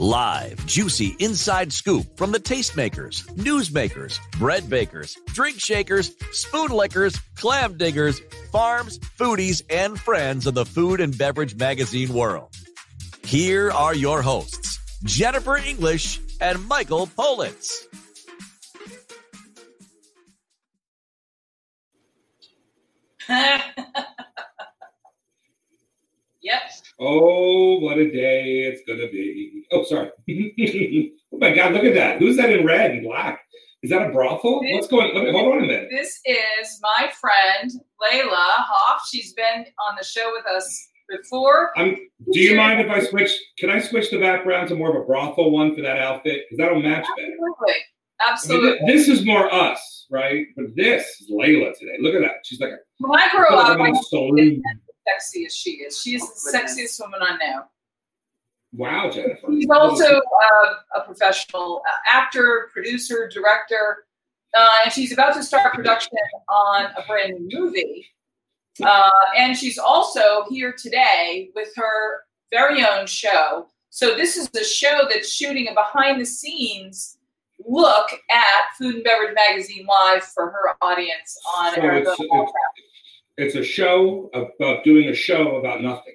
Live, juicy inside scoop from the tastemakers, newsmakers, bread bakers, drink shakers, spoon lickers, clam diggers, farms, foodies, and friends of the food and beverage magazine world. Here are your hosts, Jennifer English and Michael Politz. Oh, what a day it's gonna be. Oh, sorry. oh my God, look at that. Who's that in red and black? Is that a brothel? This- What's going on? Hold on a minute. This is my friend Layla Hoff. She's been on the show with us before. I'm, do you mind if I switch? Can I switch the background to more of a brothel one for that outfit? Because that'll match better. Absolutely. I mean, Absolutely. this is more us, right? But this is Layla today. Look at that. She's like a when I like up, I. sexy as she is. She is the sexiest woman I know. Wow, Jennifer. She's also uh, a professional uh, actor, producer, director, uh, and she's about to start production on a brand new movie. Uh, and she's also here today with her very own show. So this is the show that's shooting a behind the scenes look at Food and Beverage Magazine Live for her audience on So Arizona. It's, it's, it's a show about doing a show about nothing.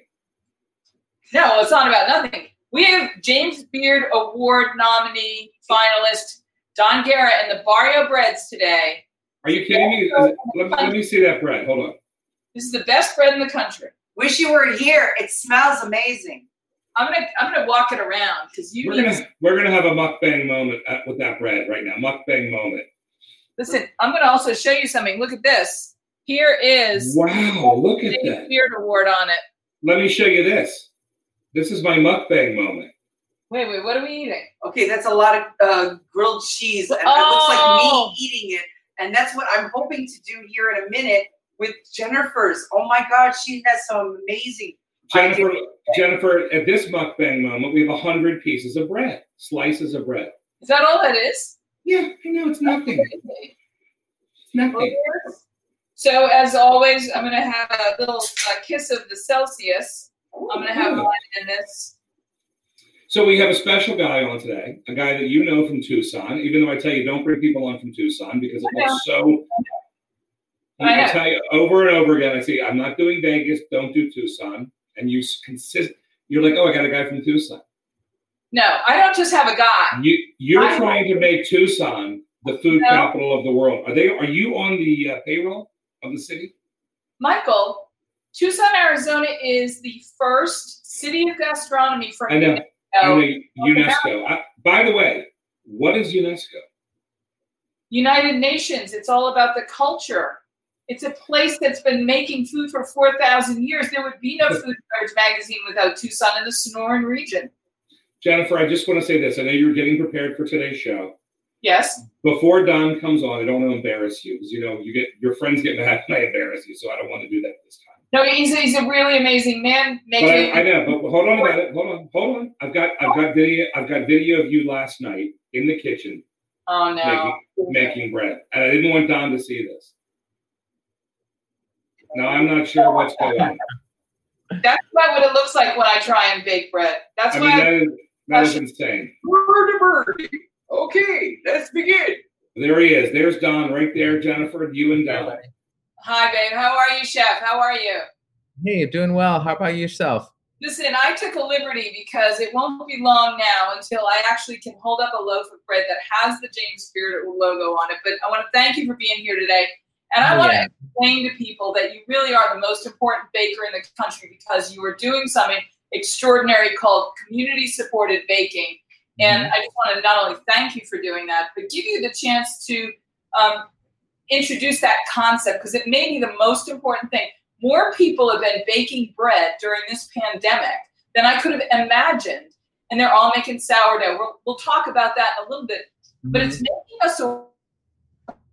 No, it's not about nothing. We have James Beard Award nominee finalist Don Guerra and the Barrio Breads today. Are you kidding me? Is it- let, let me see that bread. Hold on. This is the best bread in the country. Wish you were here. It smells amazing. I'm gonna I'm gonna walk it around because you We're need gonna we're gonna have a mukbang moment with that bread right now. Mukbang moment. listen. I'm gonna also show you something. Look at this. Here is Wow, look at James that. Beard Award on it. Let me show you this. This is my mukbang moment. Wait, wait, what are we eating? Okay, that's a lot of uh, grilled cheese, and it Oh. looks like me eating it. And that's what I'm hoping to do here in a minute with Jennifer's. Oh my God, she has some amazing. Jennifer, ideas. Jennifer, at this mukbang moment, we have a hundred pieces of bread, slices of bread. Is that all that is? Yeah, I know it's nothing. It's nothing. So as always, I'm gonna have a little uh, kiss of the Celsius. I'm gonna have one in this. So we have a special guy on today, a guy that you know from Tucson. Even though I tell you, don't bring people on from Tucson because it looks so. I I tell you over and over again. I say I'm not doing Vegas. Don't do Tucson. And you consist. You're like, oh, I got a guy from Tucson. No, I don't just have a guy. You you're I- trying to make Tucson the food No. capital of the world. Are they? Are you on the uh, payroll of the city? Michael, Tucson, Arizona is the first city of gastronomy for I know. I Oh, know UNESCO. I, by the way, what is UNESCO? United Nations. It's all about the culture. It's a place that's been making food for 4,000 years. There would be no Food and Beverage magazine without Tucson in the Sonoran region. Jennifer, I just want to say this. I know you're getting prepared for today's show. Yes. Before Don comes on, I don't want to embarrass you because you know you get your friends get mad when I embarrass you, so I don't want to do that this time. No, he's a, he's a really amazing man. But Making I, I know. But hold on about it. Hold on. Hold on. I've got I've got video I've got video of you last night in the kitchen oh no. making bread, and I didn't want Don to see this. Now I'm not sure what's going on. That's what it looks like when I try and bake bread. That's I why mean I that is that is insane. bird to bird. Okay, let's begin. There he is. There's Don right there, Jennifer. You and Don. Hi, babe. How are you, chef? How are you? Hey, doing well. How about yourself? Listen, I took a liberty because it won't be long now until I actually can hold up a loaf of bread that has the James Beard logo on it. But I want to thank you for being here today. And I Oh, want yeah. to explain to people that you really are the most important baker in the country because you are doing something extraordinary called community supported baking. And Mm-hmm. I just want to not only thank you for doing that, but give you the chance to um, introduce that concept because it may be the most important thing. More people have been baking bread during this pandemic than I could have imagined. and they're all making sourdough. We'll, we'll talk about that in a little bit, but Mm-hmm. it's making us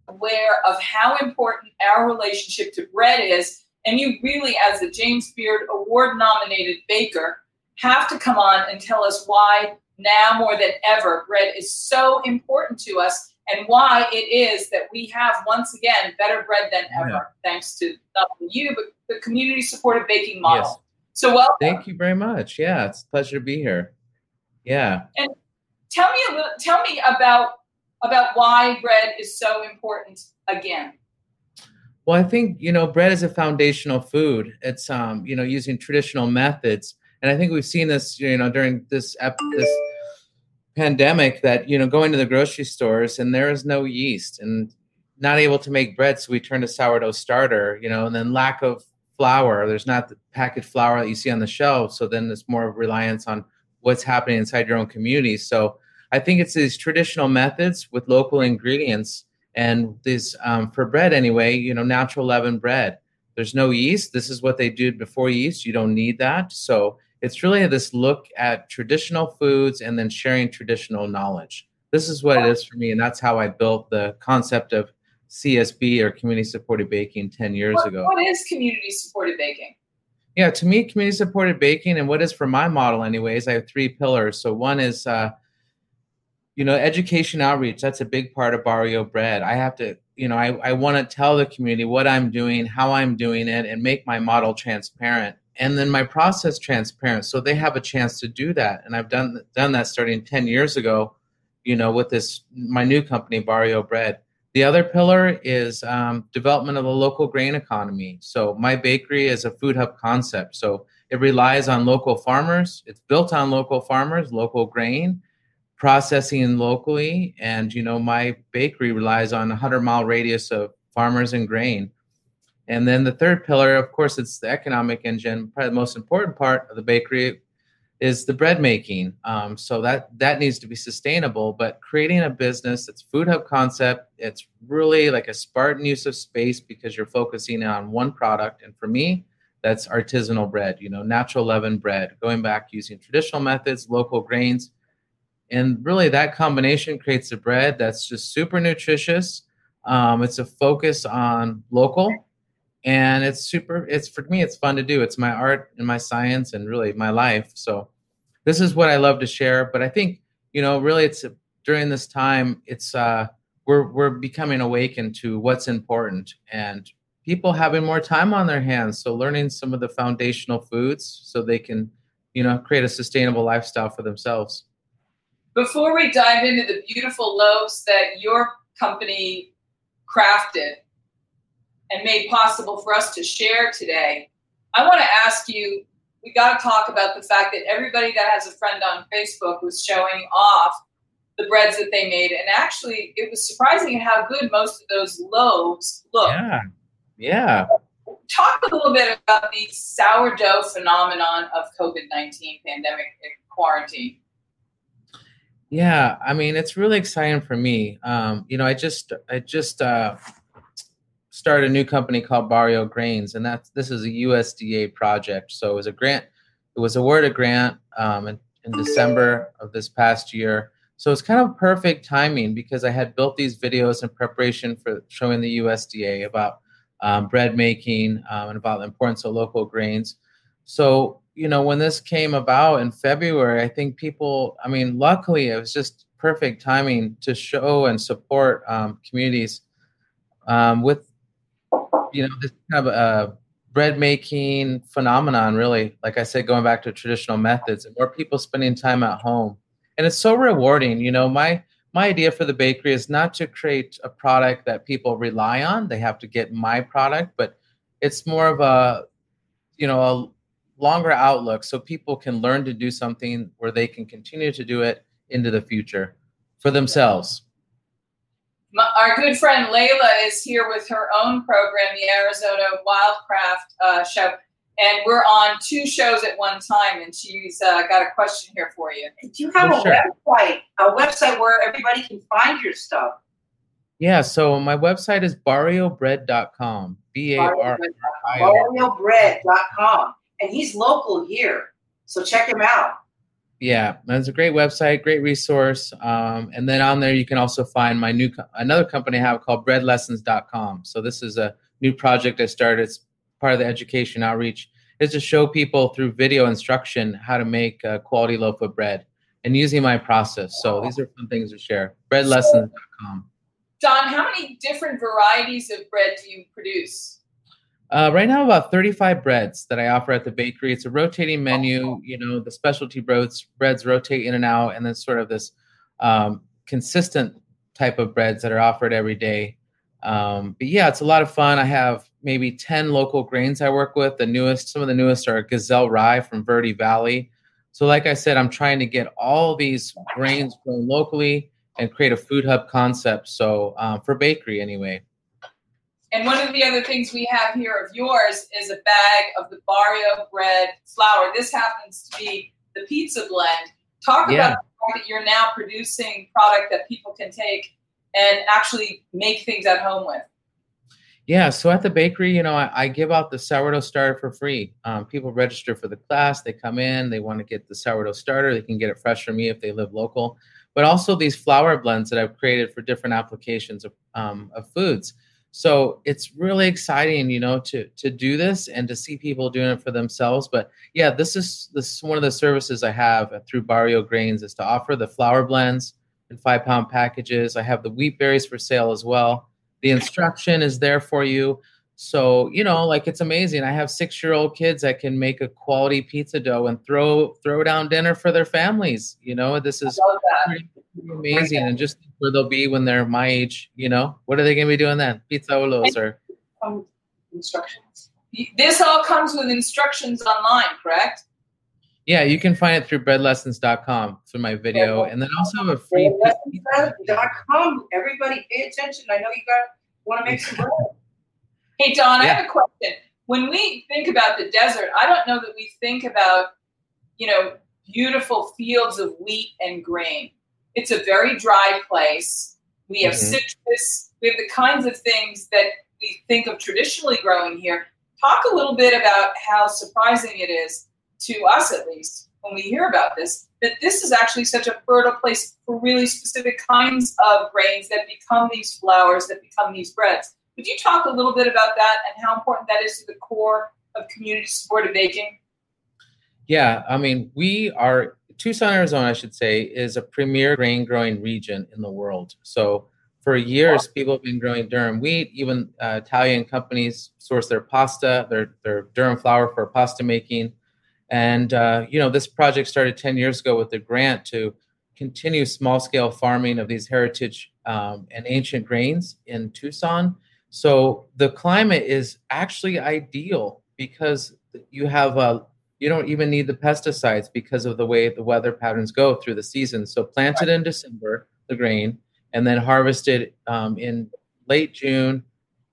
aware of how important our relationship to bread is. And you really, as the James Beard Award nominated baker, have to come on and tell us why now more than ever bread is so important to us and why it is that we have once again better bread than ever Yeah. thanks to not only you but the community supported baking model. Yes. So welcome. Thank you very much. Yeah, it's a pleasure to be here. Yeah. And tell me a little tell me about about why bread is so important again. Well, I think you know bread is a foundational food. It's um you know using traditional methods, and I think we've seen this you know during this ep- this pandemic that you know going to the grocery stores and there is no yeast and not able to make bread, so we turn to sourdough starter. You know, and then lack of flour. There's not the packaged flour that you see on the shelf, so then it's more of reliance on what's happening inside your own community. So I think it's these traditional methods with local ingredients and this um, for bread anyway you know natural leavened bread there's no yeast this is what they did before yeast you don't need that so it's really this look at traditional foods and then sharing traditional knowledge this is what it is for me and that's how i built the concept of csb or community supported baking 10 years What- ago what is community supported baking? yeah, to me, community supported baking and what is for my model, anyways, I have three pillars. So one is, uh, you know, education outreach. That's a big part of Barrio Bread. I have to, you know, I, I want to tell the community what I'm doing, how I'm doing it, and make my model transparent. And then my process transparent, so they have a chance to do that. And I've done done that starting ten years ago, you know, with this my new company, Barrio Bread. The other pillar is um, development of the local grain economy. So my bakery is a food hub concept. So it relies on local farmers. It's built on local farmers, local grain, processing locally, and you know my bakery relies on a hundred mile radius of farmers and grain. And then the third pillar, of course, it's the economic engine. Probably the most important part of the bakery is the bread making. Um, so that that needs to be sustainable. But creating a business that's food hub concept, it's really like a Spartan use of space because you're focusing on one product. And for me, that's artisanal bread. You know, natural leavened bread, going back using traditional methods, local grains, and really that combination creates a bread that's just super nutritious. Um, it's a focus on local and it's super it's for me it's fun to do. It's my art and my science and really my life. So this is what i love to share. But i think you know really it's during this time it's uh we're we're becoming awakened to what's important and people having more time on their hands. So learning some of the foundational foods so they can you know create a sustainable lifestyle for themselves. Before we dive into the beautiful loaves that your company crafted and made possible for us to share today, I want to ask you we got to talk about the fact that everybody that has a friend on Facebook was showing off the breads that they made. And actually, it was surprising how good most of those loaves look. yeah yeah Talk a little bit about the sourdough phenomenon of COVID 19 pandemic and quarantine. Yeah, I mean it's really exciting for me. Um, you know, I just I just uh, started a new company called Barrio Grains, and that's this is a USDA project. So it was a grant. It was awarded a grant um, in, in December of this past year. So it's kind of perfect timing because I had built these videos in preparation for showing the USDA about um, bread making um, and about the importance of local grains. So you know, when this came about in February, I think people, I mean, luckily it was just perfect timing to show and support um, communities um, with, you know, this kind of a bread making phenomenon, really. Like I said, going back to traditional methods and more people spending time at home. And it's so rewarding. You know, my, my idea for the bakery is not to create a product that people rely on. They have to get my product, but it's more of a, you know, a longer outlook so people can learn to do something where they can continue to do it into the future for themselves. My, our good friend Layla is here with her own program, the Arizona Wildcraft uh, Show, and we're on two shows at one time. And she's uh, got a question here for you. Do you have For a sure. website? A website where everybody can find your stuff? Yeah, so my website is barriobread.com. B A R I O. BarrioBread.com. And he's local here. So check him out. Yeah, that's a great website, great resource. Um, and then on there, you can also find my new co- another company I have called breadlessons.com. So this is a new project I started. It's part of the education outreach is to show people through video instruction how to make a quality loaf of bread and using my process. So these are fun things to share. Breadlessons.com. Don, how many different varieties of bread do you produce? Uh, right now, about 35 breads that I offer at the bakery. It's a rotating menu. You know, the specialty breads breads rotate in and out, and then sort of this um, consistent type of breads that are offered every day. Um, but yeah, it's a lot of fun. I have maybe 10 local grains I work with. The newest, some of the newest are Gazelle Rye from Verde Valley. So, like I said, I'm trying to get all these grains grown locally and create a food hub concept. So, um, for bakery, anyway. And one of the other things we have here of yours is a bag of the Barrio bread flour. This happens to be the pizza blend. Talk Yeah. about the fact that you're now producing product that people can take and actually make things at home with. Yeah, so at the bakery, you know, I, I give out the sourdough starter for free. Um, people register for the class, they come in, they want to get the sourdough starter, they can get it fresh from me if they live local. But also these flour blends that I've created for different applications of, um, of foods. So it's really exciting, you know, to to do this and to see people doing it for themselves. But yeah, this is this is one of the services I have through Barrio Grains is to offer the flour blends in five pound packages. I have the wheat berries for sale as well. The instruction is there for you. So you know like it's amazing. I have six year old kids that can make a quality pizza dough and throw throw down dinner for their families you know? This is amazing and just where they'll be when they're my age you know what are they going to be doing then pizza olos or Um, instructions. This all comes with instructions online, correct? yeah you can find it through breadlessons.com through my video and then also have a free Dot com. Everybody pay attention. I know you got want to make some bread. Hey, Don, I have a question. When we think about the desert, I don't know that we think about, you know, beautiful fields of wheat and grain. It's a very dry place. We have Mhm. citrus. We have the kinds of things that we think of traditionally growing here. Talk a little bit about how surprising it is to us, at least, when we hear about this, that this is actually such a fertile place for really specific kinds of grains that become these flours, that become these breads. Would you talk a little bit about that and how important that is to the core of community supported baking? Yeah, I mean, we are Tucson, Arizona, I should say, is a premier grain growing region in the world. So for years, people have been growing durum wheat. Even uh, Italian companies source their pasta, their their durum flour for pasta making. And uh, you know, this project started ten years ago with a grant to continue small scale farming of these heritage um, and ancient grains in Tucson. So the climate is actually ideal because you have a you don't even need the pesticides because of the way the weather patterns go through the season. So planted in December, the grain, and then harvested um, in late June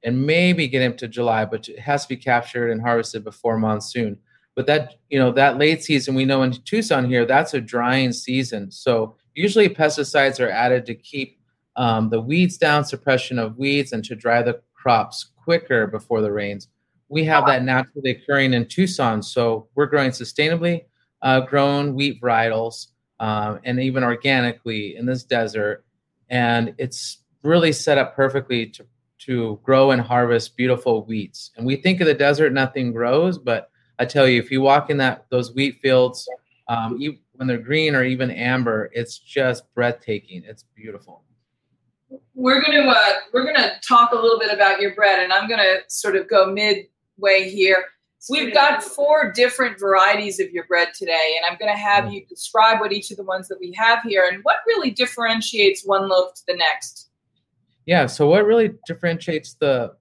and maybe get into July, but it has to be captured and harvested before monsoon. But that you know that late season, we know in Tucson here, that's a drying season. So usually pesticides are added to keep um, the weeds down, suppression of weeds, and to dry the crops quicker before the rains we have that naturally occurring in Tucson. So we're growing sustainably uh, grown wheat varietals um, and even organically in this desert. And it's really set up perfectly to, to grow and harvest beautiful wheats. And we think of the desert, nothing grows, but I tell you, if you walk in that those wheat fields, um, you, when they're green or even amber, it's just breathtaking. It's beautiful. We're gonna uh, we're gonna talk a little bit about your bread, and I'm gonna sort of go midway here. We've got four different varieties of your bread today, and I'm going to have you describe what each of the ones that we have here and what really differentiates one loaf to the next. Yeah. So what really differentiates the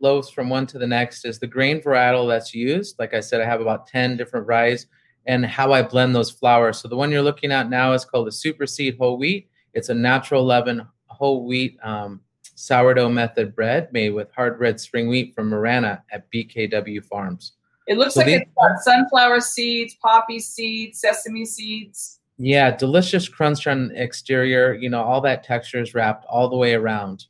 loaves from one to the next is the grain varietal that's used. Like I said, I have about 10 different varieties and how I blend those flours. So the one you're looking at now is called the Super Seed Whole Wheat. It's a natural leaven whole wheat um, sourdough method bread made with hard red spring wheat from Marana at BKW Farms. It looks So like these- it's got sunflower seeds, poppy seeds, sesame seeds. Yeah, delicious crunch on the exterior. You know, all that texture is wrapped all the way around.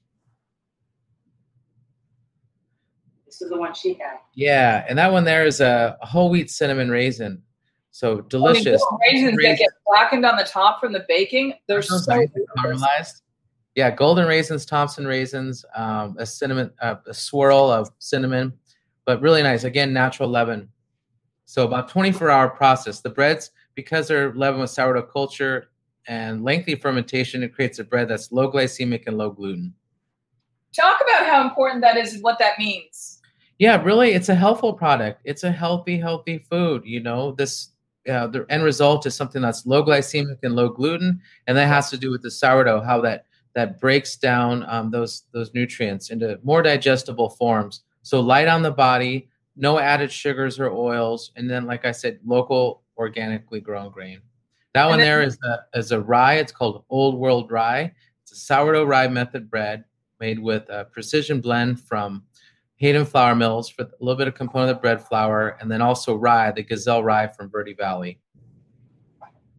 This is the one she had. Yeah, and that one there is a, whole wheat cinnamon raisin. So oh, delicious. I mean, raisins, that get blackened on the top from the baking. They're so nice caramelized. Yeah, golden raisins, Thompson raisins, um, a cinnamon, uh, a swirl of cinnamon, but really nice. Again, natural leaven. So about 24 hour process. The breads, because they're leavened with sourdough culture and lengthy fermentation, it creates a bread that's low glycemic and low gluten. Talk about how important that is and what that means. Yeah, really, it's a healthful product. It's a healthy, healthy food. You know, this uh, the end result is something that's low glycemic and low gluten, and that has to do with the sourdough, how that that breaks down um, those those nutrients into more digestible forms. So light on the body, no added sugars or oils, and then, like I said, local organically grown grain. That and one there is a is a rye. It's called Old World Rye. It's a sourdough rye method bread made with a precision blend from Hayden Flour Mills for a little bit of component of bread flour, and then also rye, the Gazelle rye from Verde Valley.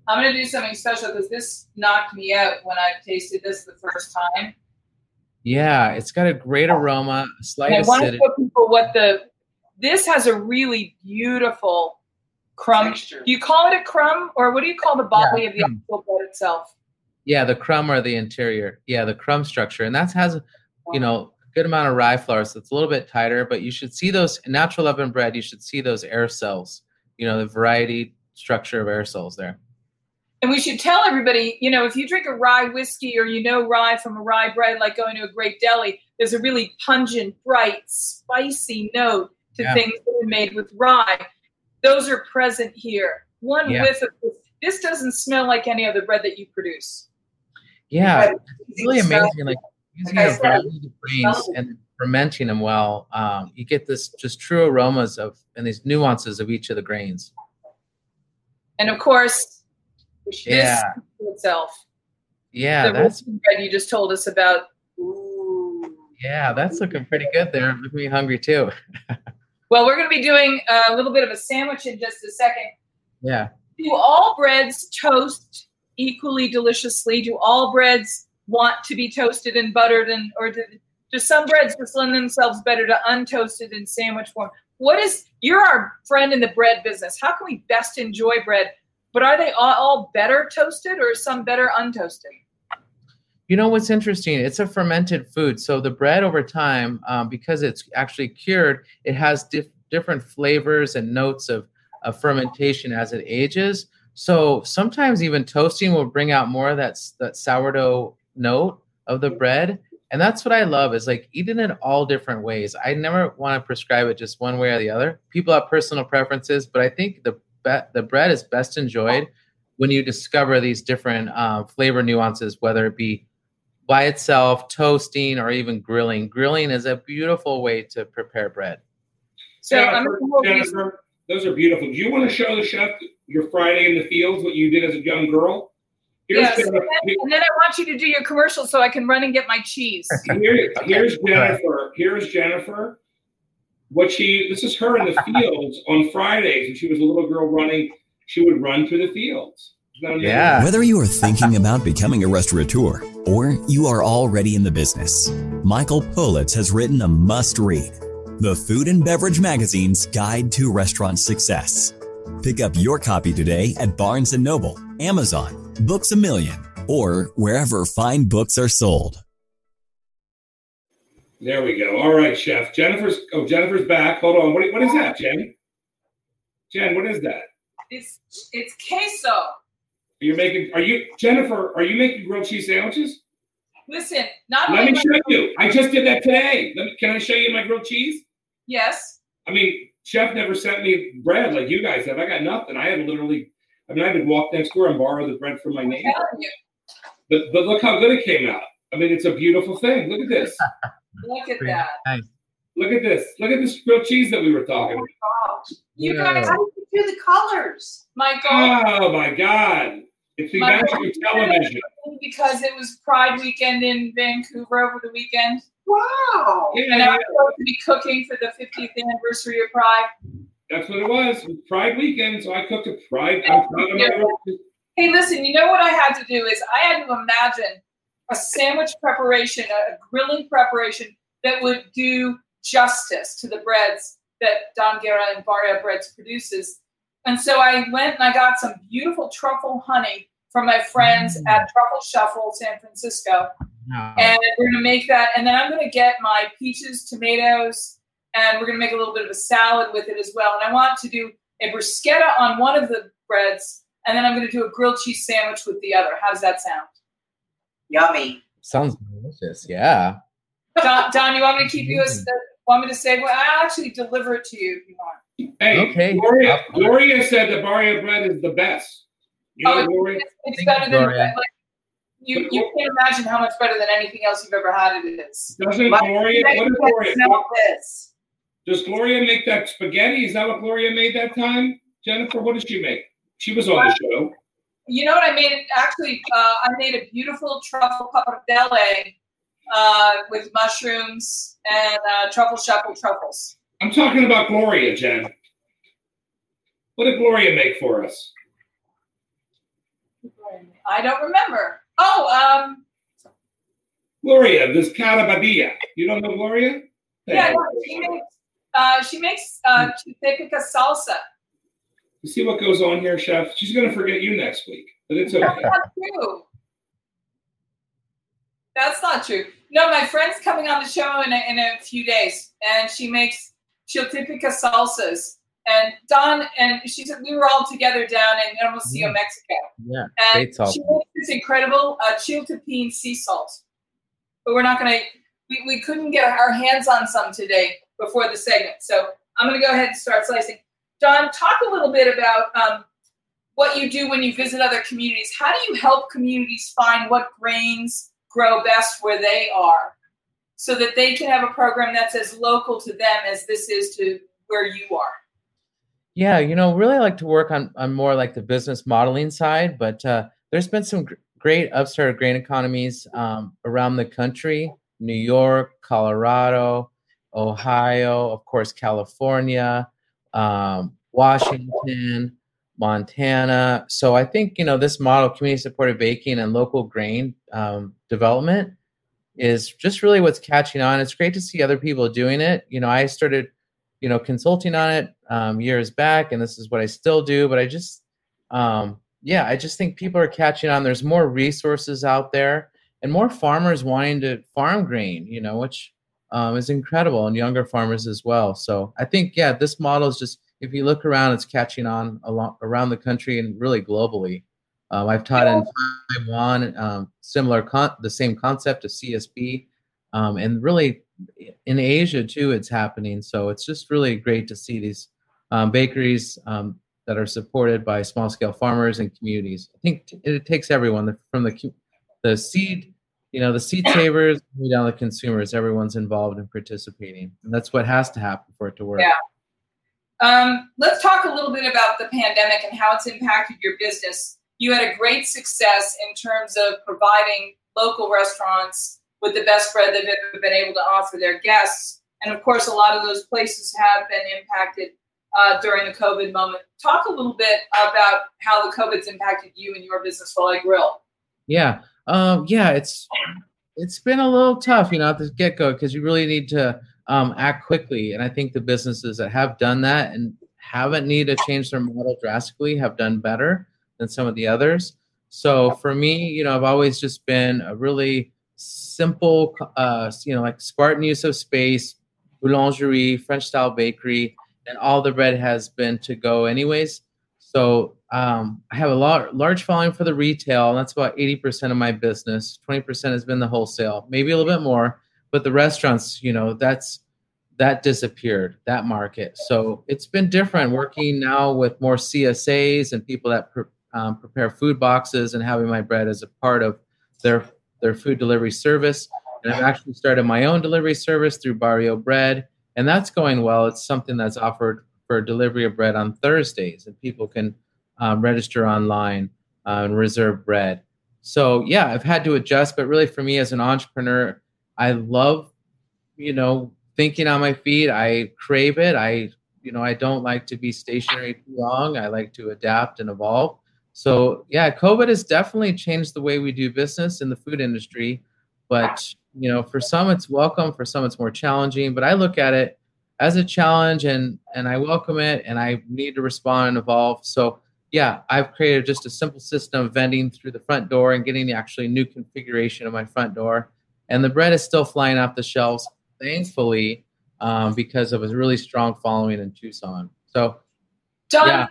I'm going to do something special because this knocked me out when I tasted this the first time. Yeah, it's got a great oh. aroma, slight and I want to show people what the this has a really beautiful crumb. Texture. Do you call it a crumb, or what do you call the body yeah, of the actual bread itself? Yeah, the crumb or the interior. Yeah, the crumb structure, and that has you know a good amount of rye flour, so it's a little bit tighter. But you should see those natural leaven bread. You should see those air cells. You know the variety structure of air cells there. And we should tell everybody, you know, if you drink a rye whiskey or you know rye from a rye bread, like going to a great deli, there's a really pungent, bright, spicy note to yeah. things that are made with rye. Those are present here. One yeah. whiff of this. This doesn't smell like any other bread that you produce. Yeah, it's really amazing. Like using like a variety of grains and fermenting them well, um, you get this just true aromas of and these nuances of each of the grains. And of course, yeah, itself. Yeah, the that's bread you just told us about. Ooh. Yeah, that's looking pretty good there. Making me hungry too. well, we're going to be doing a little bit of a sandwich in just a second. Yeah. Do all breads toast equally deliciously? Do all breads want to be toasted and buttered, and or do, do some breads just lend themselves better to untoasted in sandwich form? What is you're our friend in the bread business? How can we best enjoy bread? But are they all, better toasted, or some better untoasted? You know what's interesting? It's a fermented food, so the bread over time, um, because it's actually cured, it has dif- different flavors and notes of, of fermentation as it ages. So sometimes even toasting will bring out more of that that sourdough note of the bread, and that's what I love is like eating it all different ways. I never want to prescribe it just one way or the other. People have personal preferences, but I think the be- the bread is best enjoyed when you discover these different uh, flavor nuances, whether it be by itself, toasting, or even grilling. Grilling is a beautiful way to prepare bread. So Jennifer, Jennifer, those are beautiful. Do you want to show the chef your Friday in the fields, what you did as a young girl? Here's yes, and then, and then, I want you to do your commercial so I can run and get my cheese. Here, here's Jennifer. Here's Jennifer. What she this is her in the fields on Fridays when she was a little girl running. She would run through the fields. Yeah. Whether you are thinking about becoming a restaurateur or you are already in the business, Michael Politz has written a must read The Food and Beverage Magazine's Guide to Restaurant Success. Pick up your copy today at Barnes & Noble, Amazon, Books a Million, or wherever fine books are sold. There we go. All right, Chef. Jennifer's oh Jennifer's back. Hold on. What, what is that, Jen? Jen, what is that? It's it's queso. Are you making? Are you Jennifer? Are you making grilled cheese sandwiches? Listen, not. Let me show you. I just did that today. Me, can I show you my grilled cheese? Yes. I mean, Chef never sent me bread like you guys have. I got nothing. I had literally. I mean, I had to walk next door and borrow the bread from my neighbor. But but look how good it came out. I mean, it's a beautiful thing. Look at this. look at that. Nice. Look at this. Look at this grilled cheese that we were oh talking about. You guys, how did you do the colors? Michael. Oh my God. It's the magic of television. Because it was Pride weekend in Vancouver over the weekend. Wow. Yeah, and I was supposed to be cooking for the 50th anniversary of Pride. That's what it was. It was Pride weekend, so I cooked a Pride. I'm proud of my Hey, listen, you know what I had to do is I had to imagine a sandwich preparation, a grilling preparation that would do justice to the breads that Don Guerra and Barrio Breads produces. And so I went and I got some beautiful truffle honey from my friends Mm. at Truffle Shuffle San Francisco. Wow. And we're gonna make that, and then I'm gonna get my peaches, tomatoes, and we're gonna make a little bit of a salad with it as well. And I want to do a bruschetta on one of the breads, and then I'm gonna do a grilled cheese sandwich with the other. How does that sound? Yummy. Sounds delicious. Yeah. Don, Don you want me to keep you as want me to say? Well, I'll actually deliver it to you if you want. Hey, Okay. Gloria, Of course. Gloria said the Barrio bread is the best. You oh, know, Oh, Gloria? It's, it's better you, than Gloria. like you. You can't imagine how much better than anything else you've ever had it is. Doesn't My- Gloria, what does Gloria, Smell this. does Gloria make that spaghetti? Is that what Gloria made that time? Jennifer, what did she make? She was on the show. You know what I made? Actually, uh, I made a beautiful truffle pappardelle uh, with mushrooms and uh, truffle shuffle truffles. I'm talking about Gloria, Jen. What did Gloria make for us? I don't remember. Oh, um, Gloria, this Carabadia. You don't know Gloria? yeah, no, she makes uh, she makes uh, salsa. You see what goes on here, Chef? She's going to forget you next week, but it's That's okay. not true. That's not true. No, my friend's coming on the show in a, in a few days, and she makes chiltipica salsas. And Don and she said we were all together down in Hermosillo, Yeah. Mexico, Yeah. and Great salsa. she makes this incredible uh, chiltepin sea salt. But we're not gonna. We, we couldn't get our hands on some today before the segment, so I'm gonna go ahead and start slicing. Don, talk a little bit about um, what you do when you visit other communities. How do you help communities find what grains grow best where they are so that they can have a program that's as local to them as this is to where you are? Yeah, you know, really like to work on on more like the business modeling side, but uh, there's been some gr- great upstart grain economies um, around the country: New York, Colorado, Ohio, of course, California, um, Washington, Montana. So I think you know this model, community-supported baking and local grain um, development, is just really what's catching on. It's great to see other people doing it. You know, I started you know consulting on it um, years back and this is what i still do but i just um, yeah i just think people are catching on there's more resources out there and more farmers wanting to farm grain you know which um, is incredible and younger farmers as well so i think yeah this model is just if you look around it's catching on around the country and really globally um, i've taught in taiwan um, similar con- the same concept of csb um, and really in Asia too, it's happening. So it's just really great to see these um, bakeries um, that are supported by small scale farmers and communities. I think t- it takes everyone from the the seed, you know, the seed savers down to the consumers. Everyone's involved in participating, and that's what has to happen for it to work. Yeah. Um, let's talk a little bit about the pandemic and how it's impacted your business. You had a great success in terms of providing local restaurants with the best bread they've ever been able to offer their guests. And of course, a lot of those places have been impacted uh, during the COVID moment. Talk a little bit about how the COVID's impacted you and your business while I grill. Yeah, um, yeah, it's it's been a little tough, you know, at the get go because you really need to um, act quickly. And I think the businesses that have done that and haven't needed to change their model drastically have done better than some of the others. So for me, you know, I've always just been a really simple, uh, you know, like Spartan use of space, boulangerie, French style bakery, and all the bread has been to go anyways. So um, I have a lot, large following for the retail, that's about 80% of my business. 20% has been the wholesale, maybe a little bit more, but the restaurants, you know, that's that disappeared, that market. So it's been different working now with more CSAs and people that pre- um, prepare food boxes and having my bread as a part of their their food delivery service. And I've actually started my own delivery service through Barrio Bread, and that's going well. It's something that's offered for delivery of bread on Thursdays, and people can um, register online uh, and reserve bread. So yeah, I've had to adjust, but really for me as an entrepreneur, I love, you know, thinking on my feet. I crave it. I, you know, I don't like to be stationary too long. I like to adapt and evolve. So yeah, COVID has definitely changed the way we do business in the food industry. But you know, for some it's welcome, for some it's more challenging. But I look at it as a challenge, and and I welcome it, and I need to respond and evolve. So yeah, I've created just a simple system of vending through the front door and getting the actually new configuration of my front door, and the bread is still flying off the shelves, thankfully, um, because of a really strong following in Tucson. So, Don, yeah.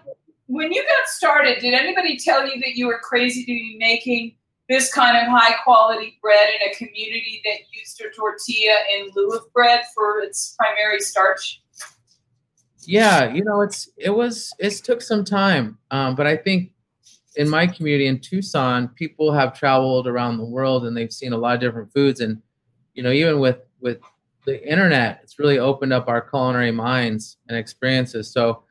when you got started, did anybody tell you that you were crazy to be making this kind of high quality bread in a community that used a tortilla in lieu of bread for its primary starch? Yeah, you know, it's it was it took some time, um, but I think in my community in Tucson, people have traveled around the world and they've seen a lot of different foods, and you know, even with with the internet, it's really opened up our culinary minds and experiences. So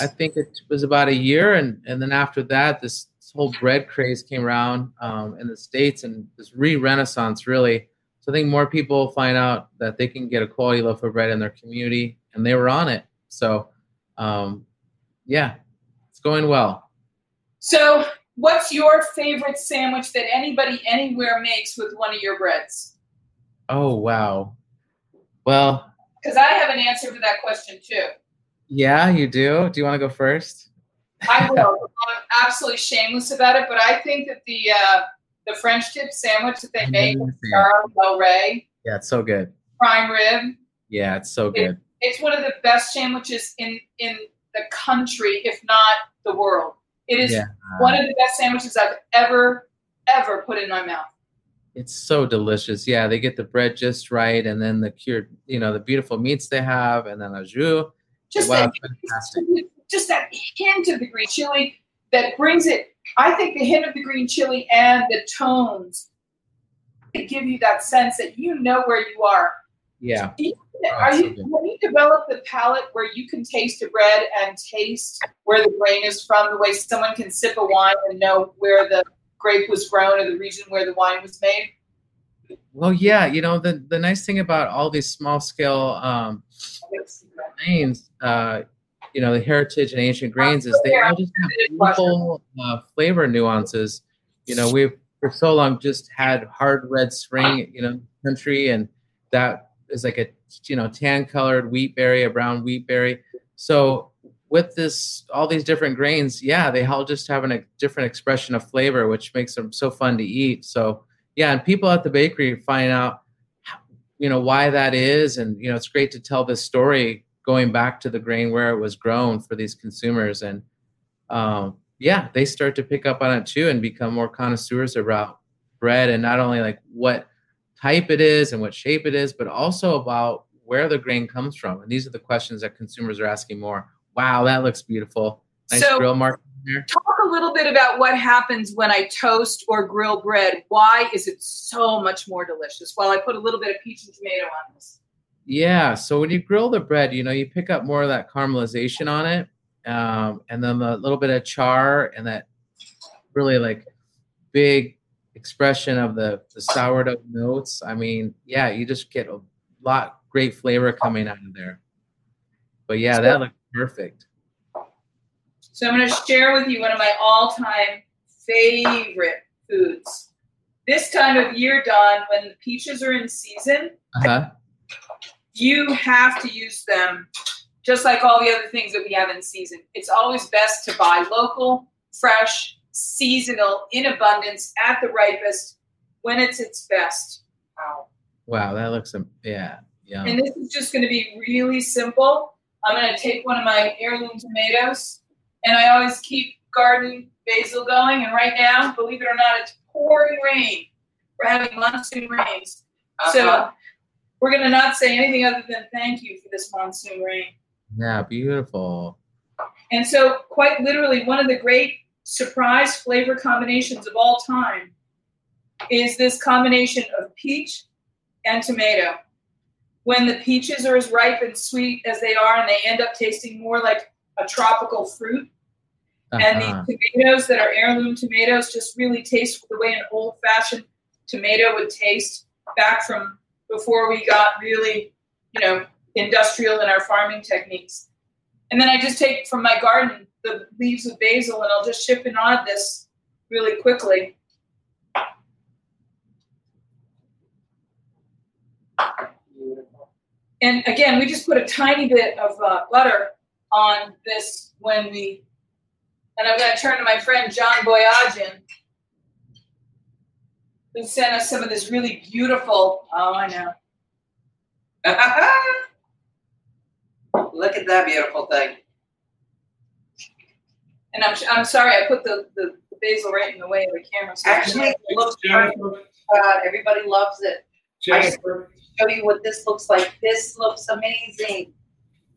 I think it was about a year, and and then after that, this whole bread craze came around um, in the states and this re-renaissance really. So i think more people find out that they can get a quality loaf of bread in their community and they were on it so um, yeah it's going well so what's your favorite sandwich that anybody anywhere makes with one of your breads oh wow well because i have an answer for that question too yeah you do do you want to go first I will. I'm absolutely shameless about it, but I think that the uh, the French dip sandwich that they make with Charles Del Rey. Yeah, it's so good. Prime rib. Yeah, it's so good. It, it's one of the best sandwiches in in the country, if not the world. It is yeah. one of the best sandwiches I've ever ever put in my mouth. It's so delicious. Yeah, they get the bread just right, and then the cured, you know, the beautiful meats they have, and then a jus. Just wow, fantastic just that hint of the green chili that brings it. I think the hint of the green chili and the tones give you that sense that you know where you are. Yeah. Are you when you develop the palate where you can taste a bread and taste where the grain is from, the way someone can sip a wine and know where the grape was grown or the region where the wine was made? Well, yeah, you know the the nice thing about all these small scale um, grains, uh, you know the heritage and ancient grains is they all just have beautiful uh, flavor nuances. You know, we've for so long just had hard red spring, you know, country, and that is like a you know tan colored wheat berry, a brown wheat berry. So with this, all these different grains, yeah, they all just have a different expression of flavor, which makes them so fun to eat. So yeah, and people at the bakery find out, you know, why that is, and you know, it's great to tell this story going back to the grain where it was grown for these consumers and um, yeah they start to pick up on it too and become more connoisseurs about bread and not only like what type it is and what shape it is but also about where the grain comes from. And these are the questions that consumers are asking more. Wow that looks beautiful. Nice so, grill mark talk a little bit about what happens when i toast or grill bread. Why is it so much more delicious? While i put a little bit of peach and tomato on this. Yeah. So when you grill the bread, you know, you pick up more of that caramelization on it, um, and then a little bit of char and that really like big expression of the the sourdough notes. I mean, yeah, you just get a lot great flavor coming out of there. But yeah, that looks perfect. So I'm going to share with you one of my all-time favorite foods. This time of year, Don, when the peaches are in season, uh-huh you have to use them just like all the other things that we have in season. It's always best to buy local, fresh, seasonal, in abundance, at the ripest, when it's its best. Wow. Wow, that looks, yeah. Yeah. And this is just going to be really simple. I'm going to take one of my heirloom tomatoes, and I always keep garden basil going. And right now, believe it or not, it's pouring rain. We're having monsoon rains. Uh-huh. So we're going to not say anything other than thank you for this monsoon rain. Yeah, beautiful. And so, quite literally, one of the great surprise flavor combinations of all time is this combination of peach and tomato. When the peaches are as ripe and sweet as they are, and they end up tasting more like a tropical fruit, uh-huh. and the uh-huh. tomatoes that are heirloom tomatoes just really taste the way an old fashioned tomato would taste back from before we got really, you know, industrial in our farming techniques. And then I just take from my garden the leaves of basil and I'll just chip and add this really quickly. and again, we just put a tiny bit of uh, butter on this when we, and I'm going to turn to my friend John Boyajian, who sent us some of this really beautiful, oh, I know. Ah, ah, ah. Look at that beautiful thing. And I'm, I'm sorry, I put the, the, the basil right in the way of the camera. So Actually, it looks perfect. God, everybody loves it. Jennifer, Show you what this looks like. This looks amazing.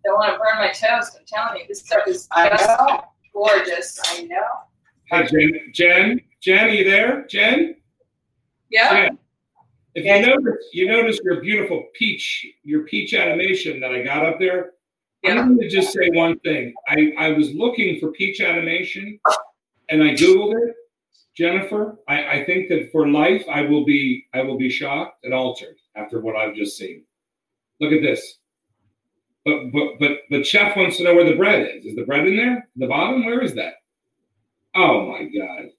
don't want to burn my toast. I'm telling you, this stuff is I just know. gorgeous. I know. hey Jen, Jen, Jen, are you there? Jen, Yeah. Jen. If you notice, you notice your beautiful peach, your peach animation that I got up there. Yeah. I'm going to just say one thing. I, I was looking for peach animation, and I googled it. Jennifer, I, I think that for life, I will be I will be shocked and altered after what I've just seen. Look at this. But but but but Chef wants to know where the bread is. Is the bread in there? The bottom? Where is that? Oh my god.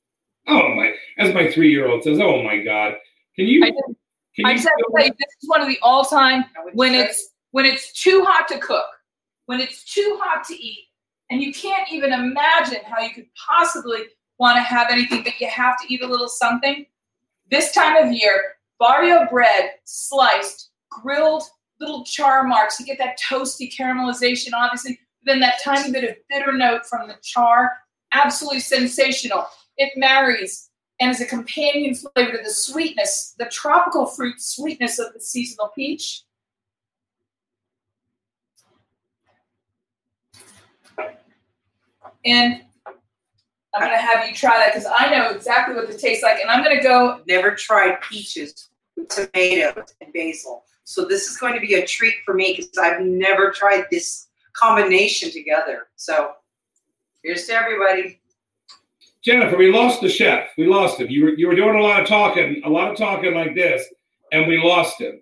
Oh my as my three year old says, oh my god. Can you I just, can I you just have to tell this is one of the all-time when it's when it's too hot to cook, when it's too hot to eat, and you can't even imagine how you could possibly want to have anything, but you have to eat a little something. This time of year, barrio bread sliced, grilled, little char marks. You get that toasty caramelization, obviously. Then that tiny bit of bitter note from the char, absolutely sensational. It marries and is a companion flavor to the sweetness, the tropical fruit sweetness of the seasonal peach. And I'm gonna have you try that because I know exactly what it tastes like. And I'm gonna go. never tried peaches with tomatoes and basil. So this is going to be a treat for me because I've never tried this combination together. So here's to everybody. Jennifer, we lost the chef. We lost him. You were you were doing a lot of talking, a lot of talking like this, and we lost him.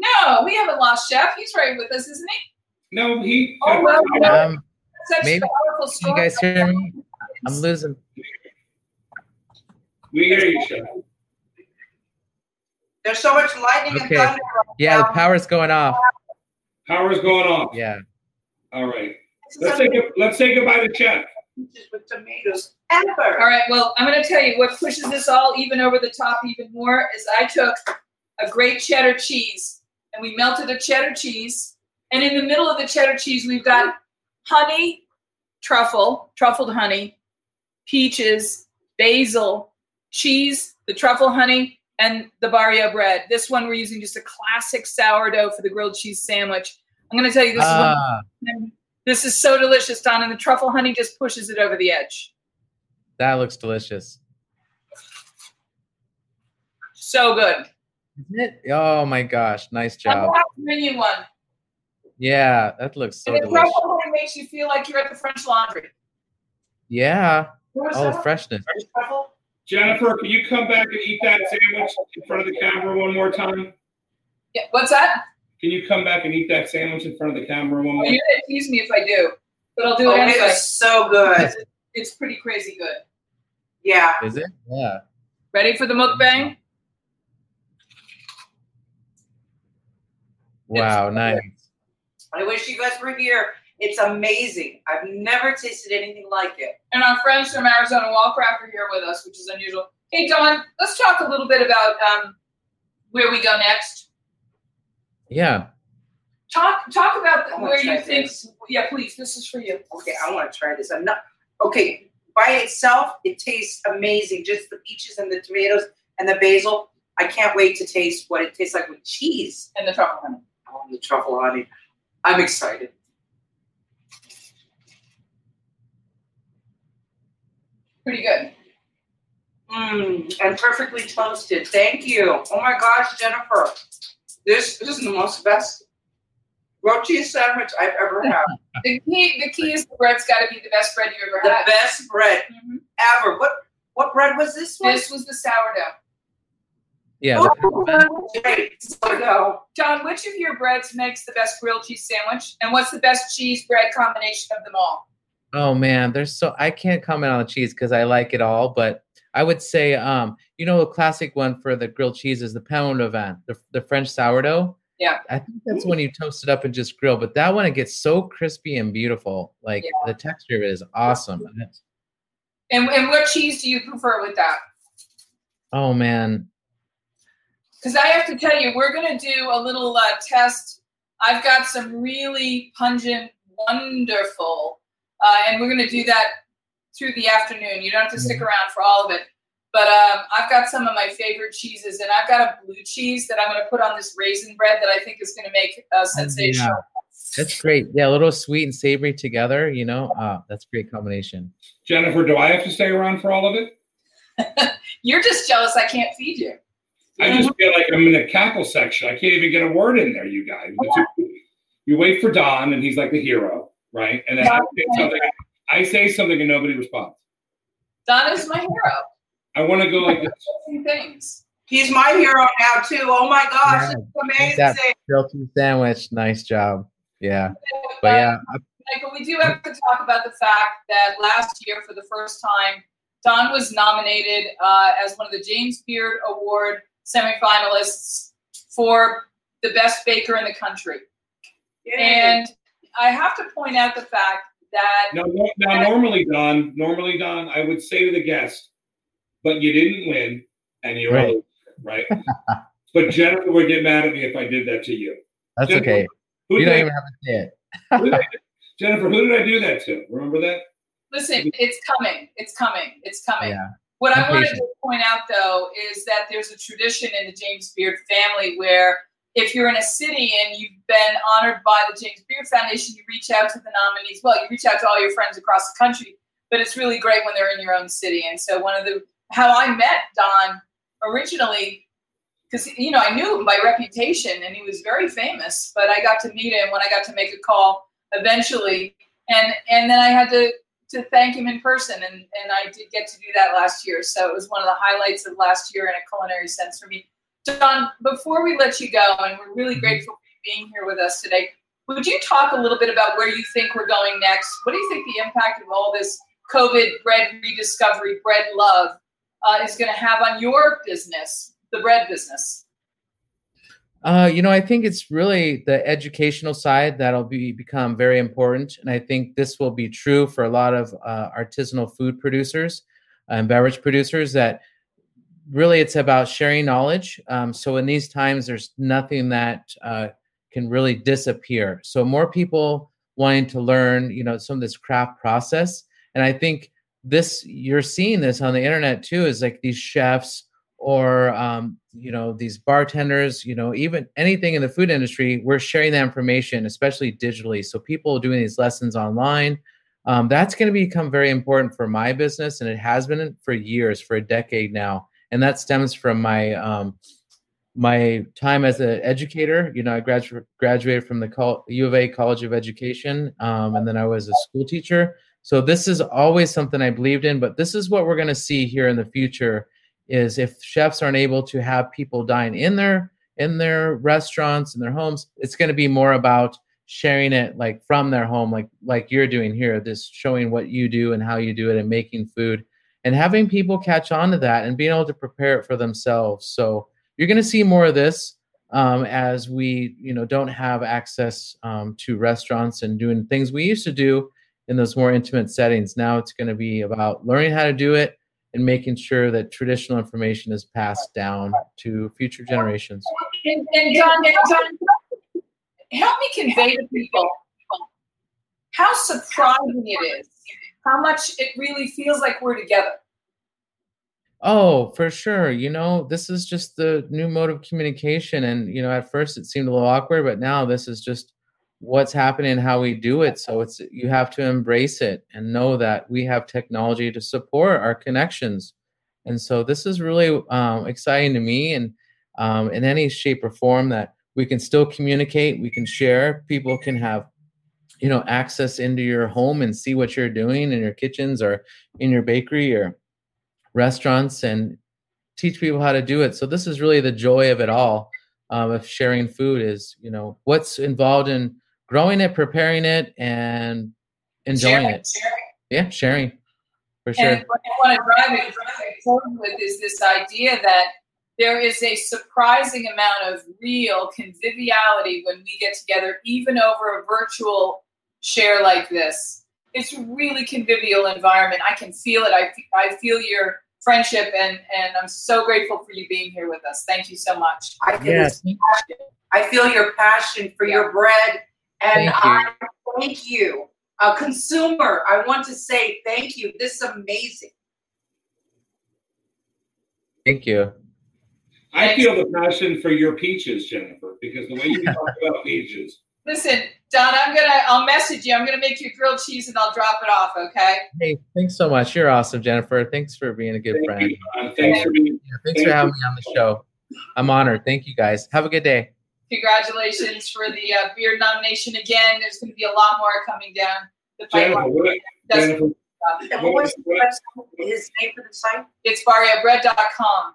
No, we haven't lost Chef. He's right with us, isn't he? No, he. Oh, well, well, Um, Such Maybe- powerful can story. you guys hear me? I'm losing. we hear you, chef. There's so much lightning Okay. and thunder. right Yeah, the now. power's going off. Power's going off. Yeah. All right. Let's say let's say goodbye to chef. with tomatoes ever. All right, well, I'm going to tell you what pushes this all even over the top even more is I took a great cheddar cheese and we melted a cheddar cheese. And in the middle of the cheddar cheese, we've got honey, truffle, truffled honey, peaches, basil, cheese, the truffle honey, and the barrio bread. This one we're using just a classic sourdough for the grilled cheese sandwich. I'm going to tell you this is one Ah, this is so delicious, Don, and the truffle honey just pushes it over the edge. that looks delicious. So good. Isn't it? Oh my gosh, nice job. gonna have to bring you one. Yeah, that looks so and the delicious. truffle honey makes you feel like you're at the French Laundry. Yeah. What was Oh, that? freshness. Jennifer, can you come back and eat that sandwich in front of the camera one more time? Yeah. What's that? Can you come back and eat that sandwich in front of the camera one more? Time? You're gonna tease me if I do, but I'll do Oh, it it anyway. is so good. It's pretty crazy good. Yeah. Is it? Yeah. Ready for the mukbang? Wow, so nice. I wish you guys were here. It's amazing. I've never tasted anything like it. And our friends from Arizona Wallcraft are here with us, which is unusual. Hey, Don, let's talk a little bit about um, where we go next. Yeah. Talk talk about I where you think. this. Yeah, please. This is for you. Okay, I want to try this. I'm not okay. By itself, it tastes amazing. Just the peaches and the tomatoes and the basil. I can't wait to taste what it tastes like with cheese And the truffle honey. on the truffle honey. I'm excited. Pretty good. Mmm, and perfectly toasted. Thank you. Oh my gosh, Jennifer. This, this is the most best grilled cheese sandwich I've ever had. The key, the key is the bread's got to be the best bread you ever the had. The best bread Mhm. ever. What what bread was this one? This was the sourdough. Yeah. Oh, great. John, which of your breads makes the best grilled cheese sandwich? And what's the best cheese bread combination of them all? Oh man, there's so I can't comment on the cheese because I like it all, but I would say, um, you know, a classic one for the grilled cheese is the pain au levain, the, the French sourdough. Yeah. I think that's when you toast it up and just grill. But that one it gets so crispy and beautiful. Like Yeah. the texture of it is awesome. And, and what cheese do you prefer with that? Oh man. Because I have to tell you, we're going to do a little uh, test. I've got some really pungent, wonderful, uh, and we're going to do that through the afternoon. You don't have to stick around for all of it. But um, I've got some of my favorite cheeses, and I've got a blue cheese that I'm going to put on this raisin bread that I think is going to make uh, sensational. Oh, Yeah. That's great. Yeah, a little sweet and savory together, you know. Uh, that's a great combination. Jennifer, do I have to stay around for all of it? You're just jealous I can't feed you. I just feel like I'm in the cackle section. I can't even get a word in there, you guys. You wait for Don, and he's like the hero, right? And then I say something, I say something, and nobody responds. Don is my hero. I want to go like this. Two things. He's my hero now too. Oh my gosh, Yeah. it's Eat that amazing. Guilty sandwich. Nice job. Yeah. But yeah, I- Michael, we do have to talk about the fact that last year, for the first time, Don was nominated uh, as one of the James Beard Award semifinalists for the best baker in the country. Yay. And I have to point out the fact that Now, no- now, normally, Don, normally, Don, I would say to the guest, but you didn't win, and you're Right. old, right? but Jennifer would get mad at me if I did that to you. that's Jennifer, okay. Who You did don't I- even have to say it. who did I- Jennifer, who did I do that to? Remember that? listen, it's coming, it's coming, it's coming. Yeah. What I wanted to point out, though, is that there's a tradition in the James Beard family where if you're in a city and you've been honored by the James Beard Foundation, you reach out to the nominees. Well, you reach out to all your friends across the country, but it's really great when they're in your own city. And so, one of the how I met Don originally, because you know I knew him by reputation and he was very famous, but I got to meet him when I got to make a call eventually, and and then I had to to thank him in person, and, and I did get to do that last year. So it was one of the highlights of last year in a culinary sense for me. Don, before we let you go, and we're really grateful for you being here with us today, would you talk a little bit about where you think we're going next? What do you think the impact of all this COVID bread rediscovery, bread love, uh, is going to have on your business, the bread business? Uh, you know, I think it's really the educational side that'll be become very important, and I think this will be true for a lot of uh, artisanal food producers and beverage producers. That really, it's about sharing knowledge. Um, so in these times, there's nothing that uh, can really disappear. So more people wanting to learn, you know, some of this craft process, and I think this you're seeing this on the internet too. Is like these chefs or um, you know these bartenders you know even anything in the food industry we're sharing that information especially digitally. So people doing these lessons online um, that's going to become very important for my business and it has been for years for a decade now. And that stems from my um, my time as an educator. You know i gradu- graduated from the Col- u of a college of education um, and then i was a school teacher. So this is always something i believed in but this is what we're going to see here in the future is if chefs aren't able to have people dine in their in their restaurants in their homes it's going to be more about sharing it like from their home like like you're doing here this showing what you do and how you do it and making food and having people catch on to that and being able to prepare it for themselves. So you're going to see more of this um, as we you know don't have access um, to restaurants and doing things we used to do in those more intimate settings. Now it's going to be about learning how to do it and making sure that traditional information is passed down to future generations. And, and John, and John, help me convey to people how surprising it is, how much it really feels like we're together. Oh, for sure. You know, this is just the new mode of communication. And, you know, at first it seemed a little awkward, but now this is just what's happening how we do it. So it's you have to embrace it and know that we have technology to support our connections. And so this is really um, exciting to me. And um, in any shape or form that we can still communicate, we can share, people can have you know access into your home and see what you're doing in your kitchens or in your bakery or restaurants and teach people how to do it so this is really the joy of it all um, of sharing food is you know what's involved in growing it preparing it and enjoying Sharing, it sharing. yeah sharing for sure And what I want to drive it forward with is this idea that there is a surprising amount of real conviviality when we get together, even over a virtual share like this. It's a really convivial environment. I can feel it. I, I feel your friendship, and, and I'm so grateful for you being here with us. Thank you so much. I feel, Yes. I feel your passion for your bread, and Thank. I thank you. A consumer, I want to say thank you. This is amazing. Thank you. I feel the passion for your peaches, Jennifer, because the way you talk about peaches. Listen, Don, I'm gonna I'll message you. I'm gonna make you grilled cheese and I'll drop it off, okay? Hey, thanks so much. You're awesome, Jennifer. Thanks for being a good Thank friend. you, Don. Thanks for being. Yeah, thanks for having me on the show. I'm honored. Thank you guys. Have a good day. Congratulations for the uh, beard nomination again. There's gonna be a lot more coming down the Jennifer, pipeline. what, Jennifer, what was his name for the site? It's barriobread.com.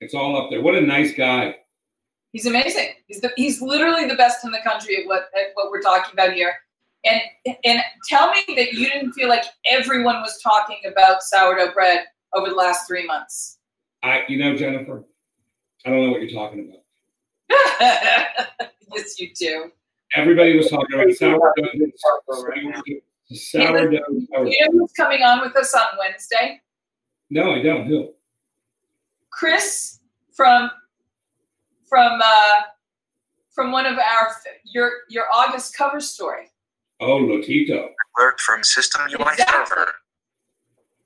it's all up there. What a nice guy. He's amazing. He's the, he's literally the best in the country at what at what we're talking about here. And and tell me that you didn't feel like everyone was talking about sourdough bread over the last three months. I, you know, Jennifer, I don't know what you're talking about. yes, you do. Everybody was talking about sourdough. Sourdough. sourdough. sourdough. You know who's coming on with us on Wednesday? No, I don't. Who? Chris from from uh, from one of our your your August cover story. Oh, Lotito. Alert from System UI Exactly. server.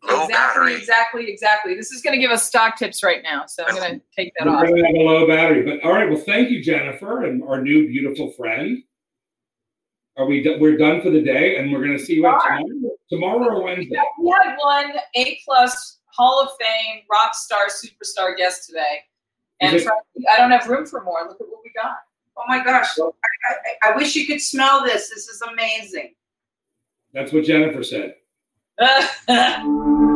Low exactly, battery. exactly, exactly. This is going to give us stock tips right now, so I'm going to take that We're off. going to have a low battery. But all right, well, thank you, Jennifer, and our new beautiful friend. Are we? do- We're done for the day, and we're going to see you at tomorrow, tomorrow or Wednesday. We had one A plus Hall of Fame rock star superstar guest today, and it- I don't have room for more. Look at what we got. Oh my gosh. I, I, I wish you could smell this. This is amazing. That's what Jennifer said. Uh,